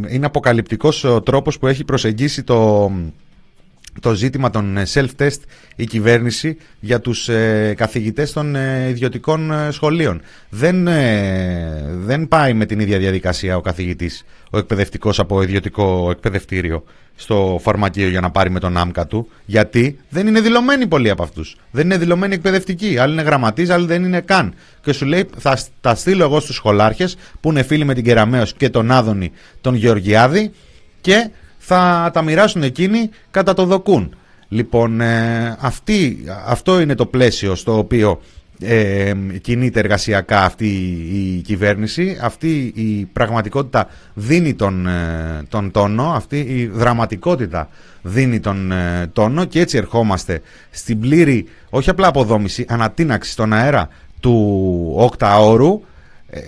είναι αποκαλυπτικός ο τρόπος που έχει προσεγγίσει το, το ζήτημα των ε, self-test η κυβέρνηση για τους ε, καθηγητές των ε, ιδιωτικών ε, σχολείων. Δεν, ε, δεν πάει με την ίδια διαδικασία ο καθηγητής, ο εκπαιδευτικός από ιδιωτικό εκπαιδευτήριο στο φαρμακείο για να πάρει με τον άμκα του. Γιατί δεν είναι δηλωμένοι πολλοί από αυτούς. Δεν είναι δηλωμένοι εκπαιδευτικοί. Άλλοι είναι γραμματείς, άλλοι δεν είναι καν. Και σου λέει θα σ- τα στείλω εγώ στους σχολάρχες που είναι φίλοι με την Κεραμέως και τον Άδωνη τον Γεωργιάδη και θα τα μοιράσουν εκείνοι κατά το δοκούν. Λοιπόν, ε, αυτή, αυτό είναι το πλαίσιο στο οποίο ε, κινείται εργασιακά αυτή η κυβέρνηση. Αυτή η πραγματικότητα δίνει τον, ε, τον τόνο, αυτή η δραματικότητα δίνει τον ε, τόνο και έτσι ερχόμαστε στην πλήρη, όχι απλά αποδόμηση, ανατείναξη στον αέρα του οκταώρου ε,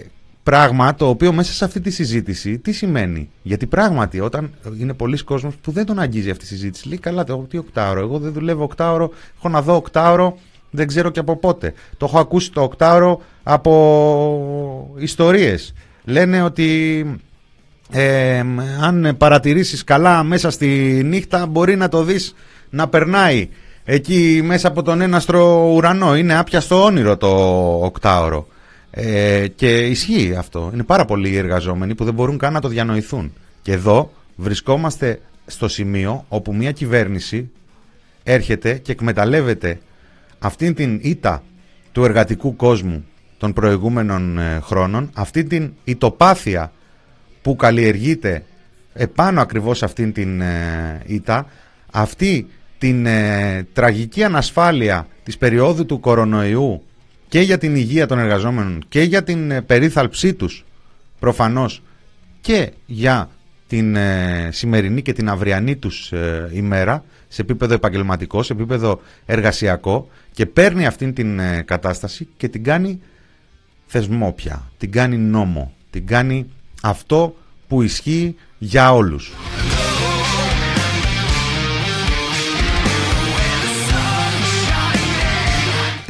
Πράγμα το οποίο μέσα σε αυτή τη συζήτηση τι σημαίνει; Γιατί πράγματι όταν είναι πολλοί κόσμος που δεν τον αγγίζει αυτή η συζήτηση, λέει καλά, το, τι οκτάωρο, εγώ δεν δουλεύω οκτάωρο, έχω να δω οκτάωρο, δεν ξέρω και από πότε. Το έχω ακούσει το οκτάωρο από ιστορίες. Λένε ότι ε, αν παρατηρήσεις καλά μέσα στη νύχτα μπορεί να το δεις να περνάει εκεί μέσα από τον έναστρο ουρανό. Είναι άπιαστο όνειρο το οκτάωρο. Ε, και ισχύει αυτό. Είναι πάρα πολλοί οι εργαζόμενοι που δεν μπορούν καν να το διανοηθούν. Και εδώ βρισκόμαστε στο σημείο όπου μια κυβέρνηση έρχεται και εκμεταλλεύεται αυτήν την ήττα του εργατικού κόσμου των προηγούμενων ε, χρόνων, αυτή την ητοπάθεια που καλλιεργείται επάνω ακριβώς αυτήν την ε, ήττα, αυτή την ε, τραγική ανασφάλεια της περίοδου του κορονοϊού και για την υγεία των εργαζόμενων και για την ε, περίθαλψή τους προφανώς και για την ε, σημερινή και την αυριανή τους ε, ημέρα σε επίπεδο επαγγελματικό, σε επίπεδο εργασιακό και παίρνει αυτήν την ε, κατάσταση και την κάνει θεσμό πια, την κάνει νόμο, την κάνει αυτό που ισχύει για όλους.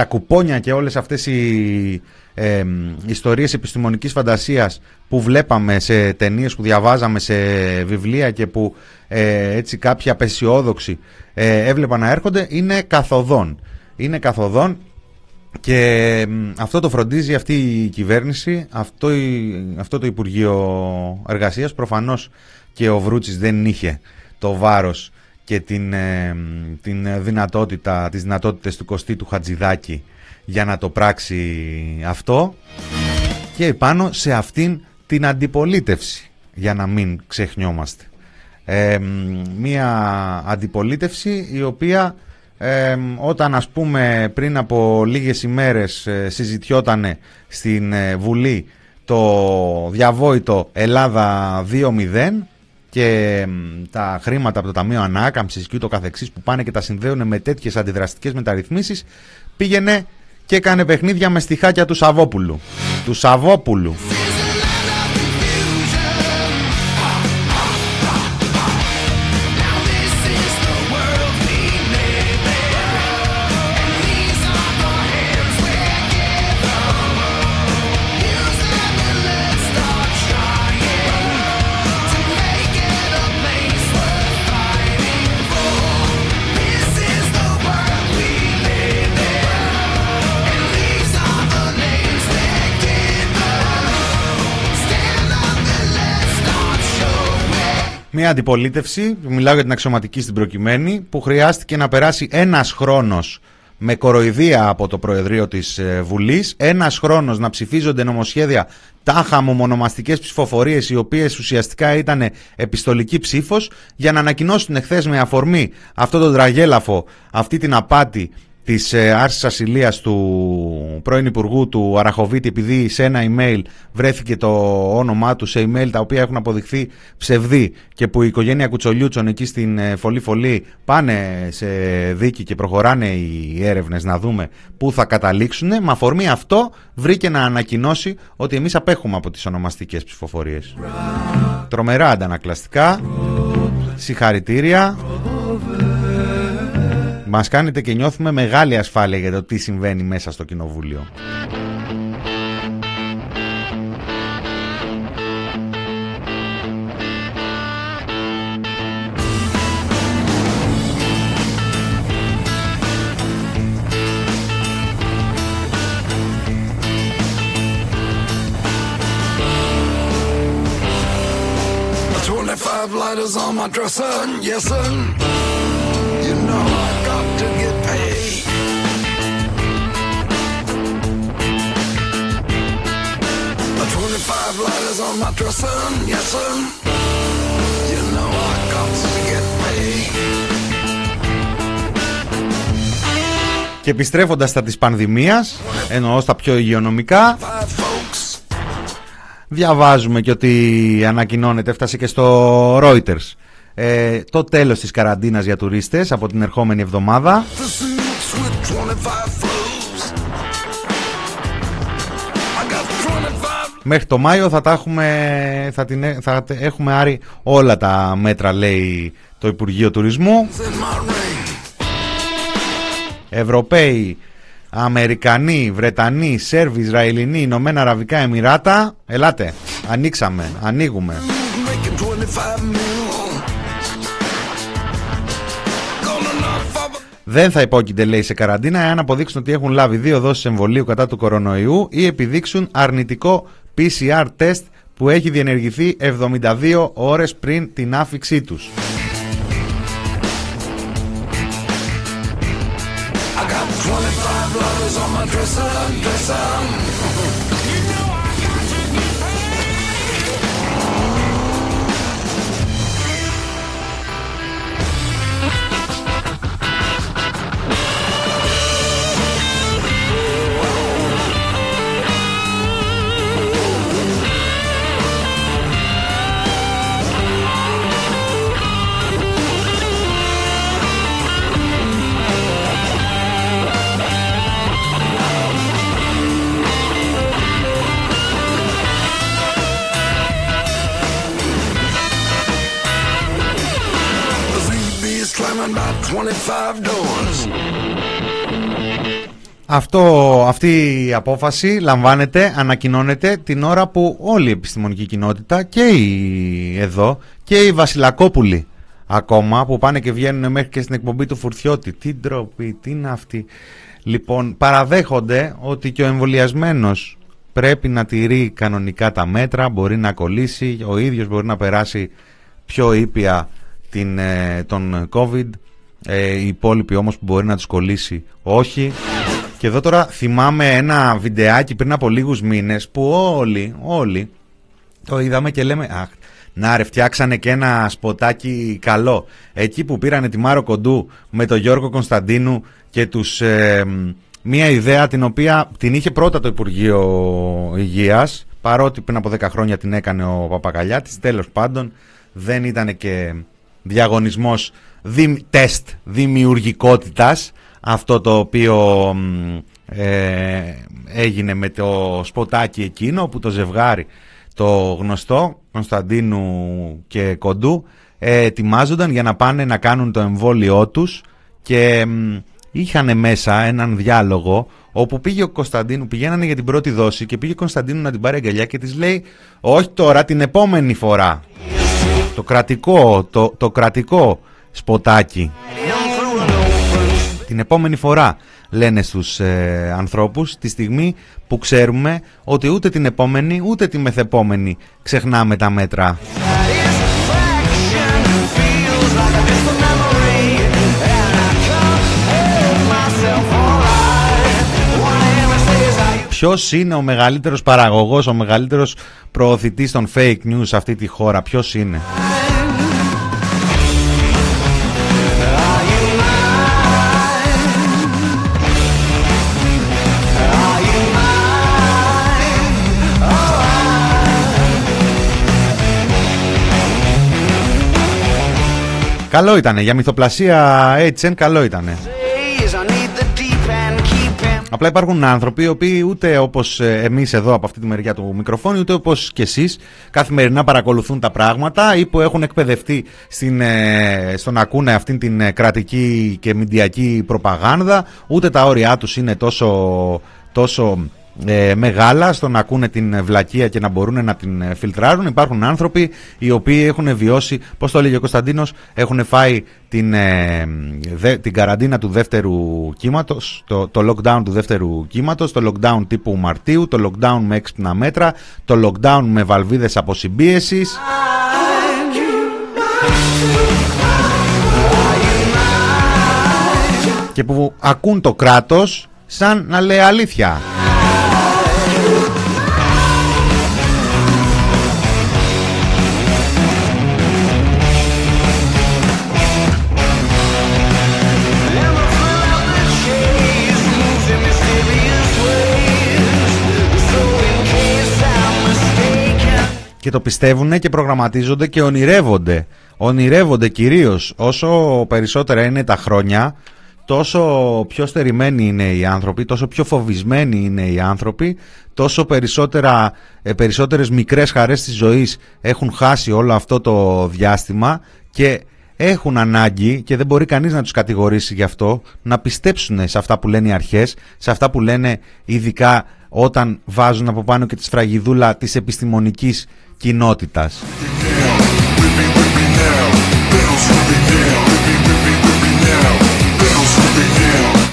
Τα κουπόνια και όλες αυτές οι ε, ιστορίες επιστημονικής φαντασίας που βλέπαμε σε ταινίες που διαβάζαμε σε βιβλία και που ε, έτσι κάποιοι απεσιόδοξοι ε, έβλεπαν να έρχονται είναι καθοδόν. Είναι καθοδόν και μ, αυτό το φροντίζει αυτή η κυβέρνηση, αυτό, η- αυτό το Υπουργείο Εργασίας. Προφανώς και ο Βρούτσης δεν είχε το βάρος και την, ε, μ, την δυνατότητα, τις δυνατότητες του Κωστή του Χατζηδάκη για να το πράξει αυτό και πάνω σε αυτήν την αντιπολίτευση για να μην ξεχνιόμαστε. Ε, μ, μία αντιπολίτευση η οποία ε, μ, όταν ας πούμε πριν από λίγες ημέρες ε, συζητιότανε στην ε, Βουλή το διαβόητο Ελλάδα 2.0 και μ, τα χρήματα από το Ταμείο Ανάκαμψης και ούτω καθεξής που πάνε και τα συνδέουν με τέτοιες αντιδραστικές μεταρρυθμίσεις πήγαινε και έκανε παιχνίδια με στιχάκια του Σαββόπουλου. Του Σαββόπουλου. Μια αντιπολίτευση, μιλάω για την αξιωματική στην προκειμένη, που χρειάστηκε να περάσει ένας χρόνος με κοροϊδία από το Προεδρείο της ε, Βουλής, ένας χρόνος να ψηφίζονται νομοσχέδια τάχα μου μονομαστικές ψηφοφορίες οι οποίες ουσιαστικά ήταν επιστολική ψήφος για να ανακοινώσουν εχθές με αφορμή αυτό το τραγέλαφο, αυτή την απάτη της ε, άρσης ασυλίας του πρώην Υπουργού του Αραχοβίτη επειδή σε ένα email βρέθηκε το όνομά του σε email τα οποία έχουν αποδειχθεί ψευδή και που η οικογένεια Κουτσολιούτσον εκεί στην ε, Φωλή Φωλή πάνε σε δίκη και προχωράνε οι έρευνες να δούμε πού θα καταλήξουν με αφορμή αυτό βρήκε να ανακοινώσει ότι εμείς απέχουμε από τις ονομαστικές ψηφοφορίες. Τρομερά αντανακλαστικά συγχαρητήρια μας κάνετε και νιώθουμε μεγάλη ασφάλεια για το τι συμβαίνει μέσα στο κοινοβούλιο. On my dresser, yes sir. You know I got to get paid. Και επιστρέφοντας στα της πανδημίας, εννοώ στα πιο υγειονομικά, διαβάζουμε και ότι ανακοινώνεται, έφτασε και στο Reuters. Ε, το τέλος της καραντίνας για τουρίστες από την ερχόμενη εβδομάδα Μέχρι το Μάιο θα τα έχουμε, θα την, ε- θα τε- έχουμε άρει όλα τα μέτρα λέει το Υπουργείο Τουρισμού in my ring. Ευρωπαίοι, Αμερικανοί, Βρετανοί, Σέρβοι, Ισραηλινοί, Ηνωμένα Αραβικά Εμμυράτα Ελάτε, ανοίξαμε, ανοίγουμε Making 25 mil. Gonna knock five Δεν θα υπόκειται λέει σε καραντίνα εάν αποδείξουν ότι έχουν λάβει δύο δόσεις εμβολίου κατά του κορονοϊού ή επιδείξουν αρνητικό PCR test που έχει διενεργηθεί 72 ώρες πριν την άφηξή τους. I got Αυτό, αυτή η απόφαση λαμβάνεται, ανακοινώνεται την ώρα που όλη η επιστημονική κοινότητα και η, εδώ και οι Βασιλακόπουλοι ακόμα που πάνε και βγαίνουν μέχρι και στην εκπομπή του Φουρτιώτη. Τι ντροπή, τι είναι αυτή. Λοιπόν, παραδέχονται ότι και ο εμβολιασμένος πρέπει να τηρεί κανονικά τα μέτρα, μπορεί να κολλήσει, ο ίδιος μπορεί να περάσει πιο ήπια την, ε, τον COVID, ε, οι υπόλοιποι όμως που μπορεί να τους κολλήσει όχι. Και εδώ τώρα θυμάμαι ένα βιντεάκι πριν από λίγους μήνες που όλοι, όλοι το είδαμε και λέμε αχ, να ρε φτιάξανε και ένα σποτάκι καλό. Εκεί που πήρανε τη Μάρο Κοντού με τον Γιώργο Κωνσταντίνου και τους... ε, μ, μία ιδέα την οποία την είχε πρώτα το Υπουργείο Υγείας παρότι πριν από 10 χρόνια την έκανε ο Παπακαλιάτης τέλος πάντων δεν ήταν και διαγωνισμός δημ, τεστ δημιουργικότητας αυτό το οποίο μ, ε, έγινε με το σποτάκι εκείνο που το ζευγάρι το γνωστό Κωνσταντίνου και Κοντού ε, ετοιμάζονταν για να πάνε να κάνουν το εμβόλιό τους και μ, είχαν μέσα έναν διάλογο όπου πήγε ο Κωνσταντίνου, πηγαίνανε για την πρώτη δόση και πήγε ο Κωνσταντίνου να την πάρει αγκαλιά και της λέει όχι τώρα την επόμενη φορά το κρατικό, το, το κρατικό σποτάκι την επόμενη φορά λένε στους ε, ανθρώπους τη στιγμή που ξέρουμε ότι ούτε την επόμενη ούτε τη μεθεπόμενη ξεχνάμε τα μέτρα. Ποιος είναι ο μεγαλύτερος παραγωγός, ο μεγαλύτερος προωθητής των fake news σε αυτή τη χώρα, ποιος είναι; Καλό ήτανε, για μυθοπλασία HN καλό ήτανε. Απλά υπάρχουν άνθρωποι οι οποίοι ούτε όπως ε, εμείς εδώ από αυτή τη μεριά του μικροφόνου ούτε όπως και εσείς καθημερινά παρακολουθούν τα πράγματα ή που έχουν εκπαιδευτεί στην, ε, στο να ακούνε αυτήν την ε, κρατική και μηντιακή προπαγάνδα ούτε τα όρια τους είναι τόσο, τόσο ε, μεγάλα στο να ακούνε την βλακεία και να μπορούν να την ε, φιλτράρουν. Υπάρχουν άνθρωποι οι οποίοι έχουν βιώσει, πώς το έλεγε ο Κωνσταντίνος, έχουν φάει την, ε, την καραντίνα του δεύτερου κύματος, το, το lockdown του δεύτερου κύματος, το lockdown τύπου Μαρτίου, το lockdown με έξυπνα μέτρα, το lockdown με βαλβίδες αποσυμπίεσης. και που ακούν το κράτος σαν να λέει αλήθεια. Και το πιστεύουν και προγραμματίζονται και ονειρεύονται. Ονειρεύονται κυρίως όσο περισσότερα είναι τα χρόνια, τόσο πιο στερημένοι είναι οι άνθρωποι, τόσο πιο φοβισμένοι είναι οι άνθρωποι, τόσο περισσότερα, ε, περισσότερες μικρές χαρές της ζωής έχουν χάσει όλο αυτό το διάστημα και έχουν ανάγκη και δεν μπορεί κανείς να τους κατηγορήσει γι' αυτό να πιστέψουν σε αυτά που λένε οι αρχές, σε αυτά που λένε ειδικά όταν βάζουν από πάνω και τη σφραγιδούλα της επιστημονικής κοινότητας.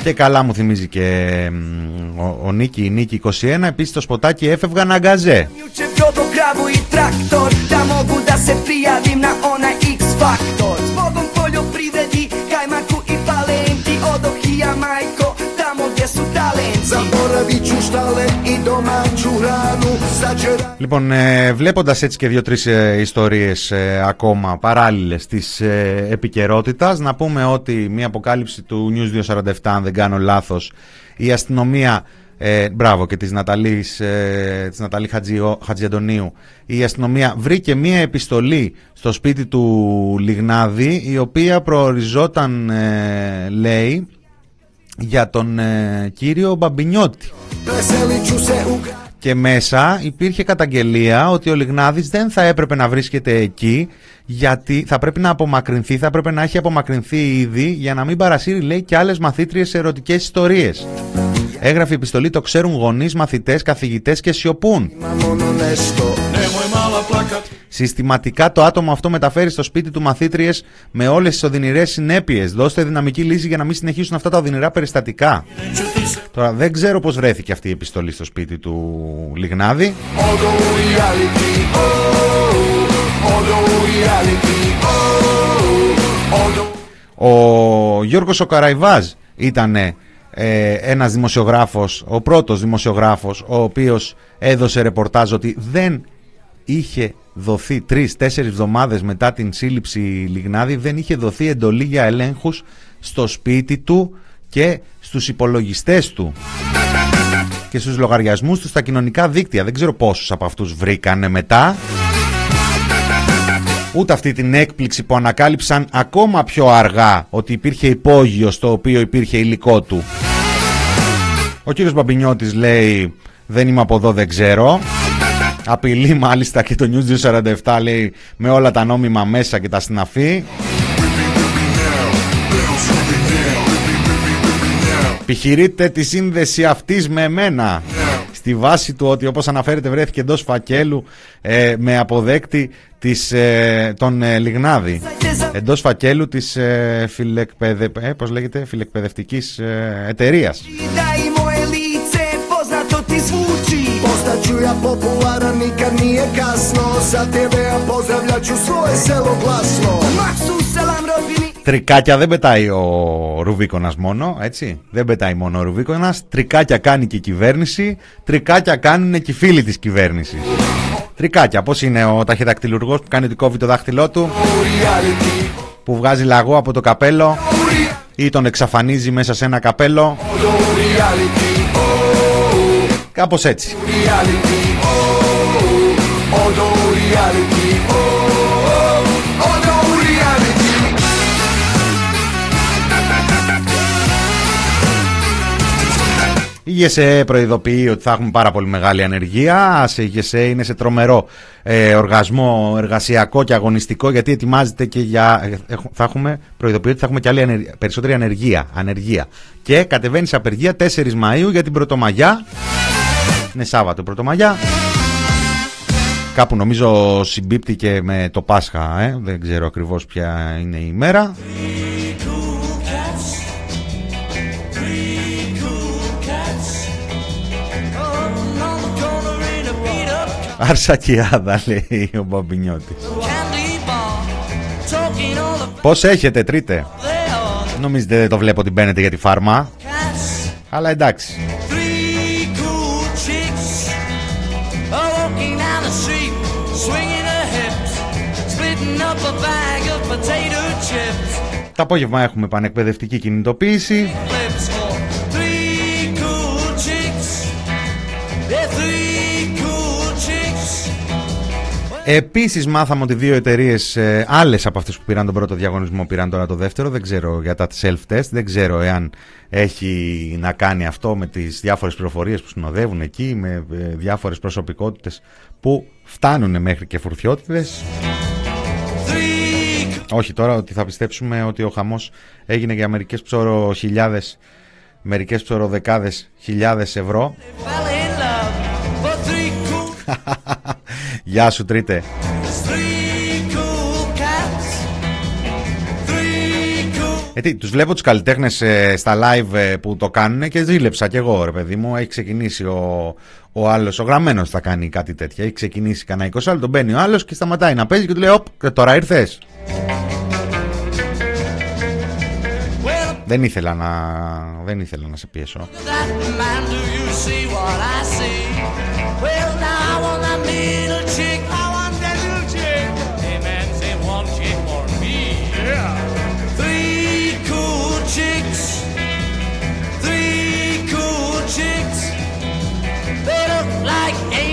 Και καλά μου θυμίζει και μ, ο, ο Νίκη, η Νίκη 21, επίσης το σποτάκι έφευγαν αγκαζέ. Juče Λοιπόν, ε, βλέποντας έτσι και δύο-τρεις ε, ιστορίες ε, ακόμα παράλληλες της ε, επικαιρότητας, να πούμε ότι μια αποκάλυψη του News 247, αν δεν κάνω λάθος, η αστυνομία, ε, μπράβο και της Ναταλής, ε, της Ναταλή Χατζιο- Χατζιαντονίου, η αστυνομία βρήκε μια επιστολή στο σπίτι του Λιγνάδη, η οποία προοριζόταν, ε, λέει, για τον ε, κύριο Μπαμπινιώτη. Veselit ću se u gradu Και μέσα υπήρχε καταγγελία ότι ο Λιγνάδης δεν θα έπρεπε να βρίσκεται εκεί γιατί θα πρέπει να απομακρυνθεί, θα έπρεπε να έχει απομακρυνθεί ήδη για να μην παρασύρει λέει και άλλες μαθήτριες σε ερωτικές ιστορίες. Έγραφε η επιστολή, το ξέρουν γονείς, μαθητές, καθηγητές και σιωπούν. Ono nešto Συστηματικά το άτομο αυτό μεταφέρει στο σπίτι του μαθήτριες με όλες τις οδυνηρές συνέπειες. Δώστε δυναμική λύση για να μην συνεχίσουν αυτά τα οδυνηρά περιστατικά. Τώρα δεν ξέρω πώς βρέθηκε αυτή η επιστολή στο σπίτι του Λιγνάδη. Odo u reality, oh Odo u reality, oh Odo Ο Γιώργος ο Καραϊβάζ ήταν ε, ένας δημοσιογράφος, ο πρώτος δημοσιογράφος, ο οποίος έδωσε ρεπορτάζ ότι δεν είχε δοθεί τρεις-τέσσερις εβδομάδες μετά την σύλληψη Λιγνάδη, δεν είχε δοθεί εντολή για ελέγχους στο σπίτι του και στους υπολογιστές του και στους λογαριασμούς του στα κοινωνικά δίκτυα. Δεν ξέρω πόσους από αυτούς βρήκανε μετά. Ούτε αυτή την έκπληξη που ανακάλυψαν ακόμα πιο αργά ότι υπήρχε υπόγειο στο οποίο υπήρχε υλικό του. Ο κύριος Μπαμπινιώτης λέει δεν είμαι από εδώ δεν ξέρω. Απειλεί μάλιστα και το News 247 λέει με όλα τα νόμιμα μέσα και τα συναφή. Επιχειρείτε τη σύνδεση αυτής με εμένα. Στη βάση του ότι όπως αναφέρεται βρέθηκε εντός φακέλου ε, με αποδέκτη της, ε, τον ε, Λιγνάδη. Εντός φακέλου της ε, φιλεκπαιδε... ε, πώς λέγεται, φιλεκπαιδευτικής ε, εταιρείας. Ja popularan, nikad nije kasno Sa TV-a pozdravljat ću svoje selo glasno Maksu selam rodbini Τρικάκια δεν πετάει ο Ρουβίκονας μόνο, έτσι. Δεν πετάει μόνο ο Ρουβίκονας. Τρικάκια κάνει και η κυβέρνηση. Τρικάκια κάνουν και οι φίλοι της κυβέρνησης. Τρικάκια, πώς είναι ο ταχυδακτηλουργός που κάνει ότι κόβει το δάχτυλό του, που βγάζει λαγό από το καπέλο ή τον εξαφανίζει μέσα σε ένα καπέλο. Κάπως έτσι. Odo u reality, oh Odo u reality Η ΓΕΣΕ προειδοποιεί ότι θα έχουμε πάρα πολύ μεγάλη ανεργία. Η ΓΕΣΕ είναι σε τρομερό ε, οργασμό εργασιακό και αγωνιστικό γιατί ετοιμάζεται και για. ε, έχ- θα έχουμε προειδοποιεί ότι θα έχουμε και άλλη ανεργία, περισσότερη ανεργία, ανεργία. Και κατεβαίνει σε απεργία 4 Μαΐου για την Πρωτομαγιά. Είναι Σάββατο Πρωτομαγιά. Κάπου νομίζω συμπίπτει και με το Πάσχα, ε; δεν ξέρω ακριβώς ποια είναι η ημέρα. Αρσακιάδα λέει ο Μπαμπινιώτης. Πώς έχετε τρίτε. Νομίζετε δεν το βλέπω ότι μπαίνετε για τη φάρμα. cats, Αλλά εντάξει. Chicks. Yeah, three cool chicks. Επίσης μάθαμε ότι δύο εταιρείες ε, άλλες από αυτές που πήραν τον πρώτο διαγωνισμό πήραν τώρα το δεύτερο. Δεν ξέρω για τα self-test, δεν ξέρω εάν έχει να κάνει αυτό με τις διάφορες πληροφορίες που συνοδεύουν εκεί, με ε, διάφορες προσωπικότητες που φτάνουν μέχρι και φουρτιώτιδες. Three Όχι τώρα ότι θα πιστέψουμε ότι ο χαμός έγινε για μερικές ψωρο χιλιάδες, μερικές ψωρο δεκάδες χιλιάδες ευρώ. fell in love for three cool, Γεια σου τρίτε. Three cool. Ε, τι, τους βλέπω τους καλλιτέχνες ε, στα live ε, που το κάνουν και ζήλεψα κι εγώ ρε παιδί μου. Έχει ξεκινήσει ο, ο άλλος, ο γραμμένος θα κάνει κάτι τέτοιο. Έχει ξεκινήσει κανένα 20 άλλο, τον μπαίνει ο άλλος και σταματάει να παίζει και του λέει «Οπ, και τώρα ήρθες». Well, Δεν ήθελα να, δεν ήθελα να σε πιέσω. that man, do you see what I see? Well,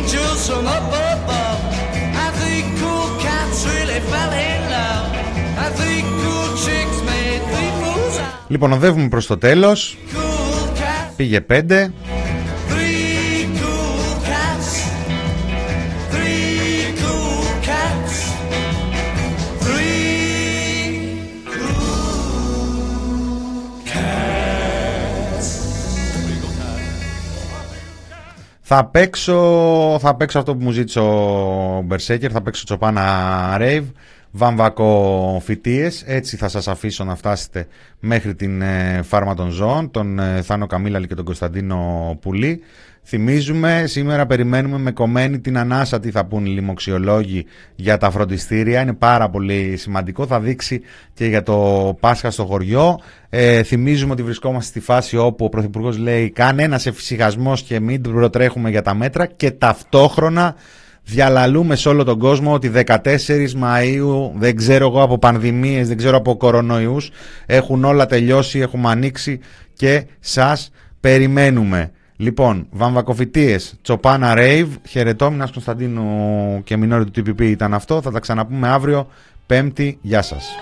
angels from up above. And three cool cats really fell in love. And three cool chicks made three fools out. Λοιπόν, οδεύουμε προς το τέλος. Cool cats. Πήγε πέντε. Θα παίξω, θα παίξω αυτό που μου ζήτησε ο Μπερσέκερ, θα παίξω Τσοπάνα Rave, βαμβακό φοιτίες, έτσι θα σας αφήσω να φτάσετε μέχρι την ε, φάρμα των ζώων, τον ε, Θάνο Καμίλαλη και τον Κωνσταντίνο Πουλή. Θυμίζουμε, σήμερα περιμένουμε με κομμένη την ανάσα τι θα πούν οι λοιμοξιολόγοι για τα φροντιστήρια. Είναι πάρα πολύ σημαντικό. Θα δείξει και για το Πάσχα στο χωριό. Ε, θυμίζουμε ότι βρισκόμαστε στη φάση όπου ο Πρωθυπουργός λέει κανένας εφησυχασμός και μην προτρέχουμε για τα μέτρα και ταυτόχρονα διαλαλούμε σε όλο τον κόσμο ότι 14 Μαΐου δεν ξέρω εγώ από πανδημίες, δεν ξέρω από κορονοϊούς έχουν όλα τελειώσει, έχουμε ανοίξει και σας περιμένουμε. Λοιπόν, βαμβακοφυτίες, Τσοπάνα Ρέιβ, χαιρετώ, Μινάς Κωνσταντίνου και Μινόρη του TPP ήταν αυτό. Θα τα ξαναπούμε αύριο, Πέμπτη. Γεια σας.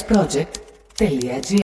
Project.gr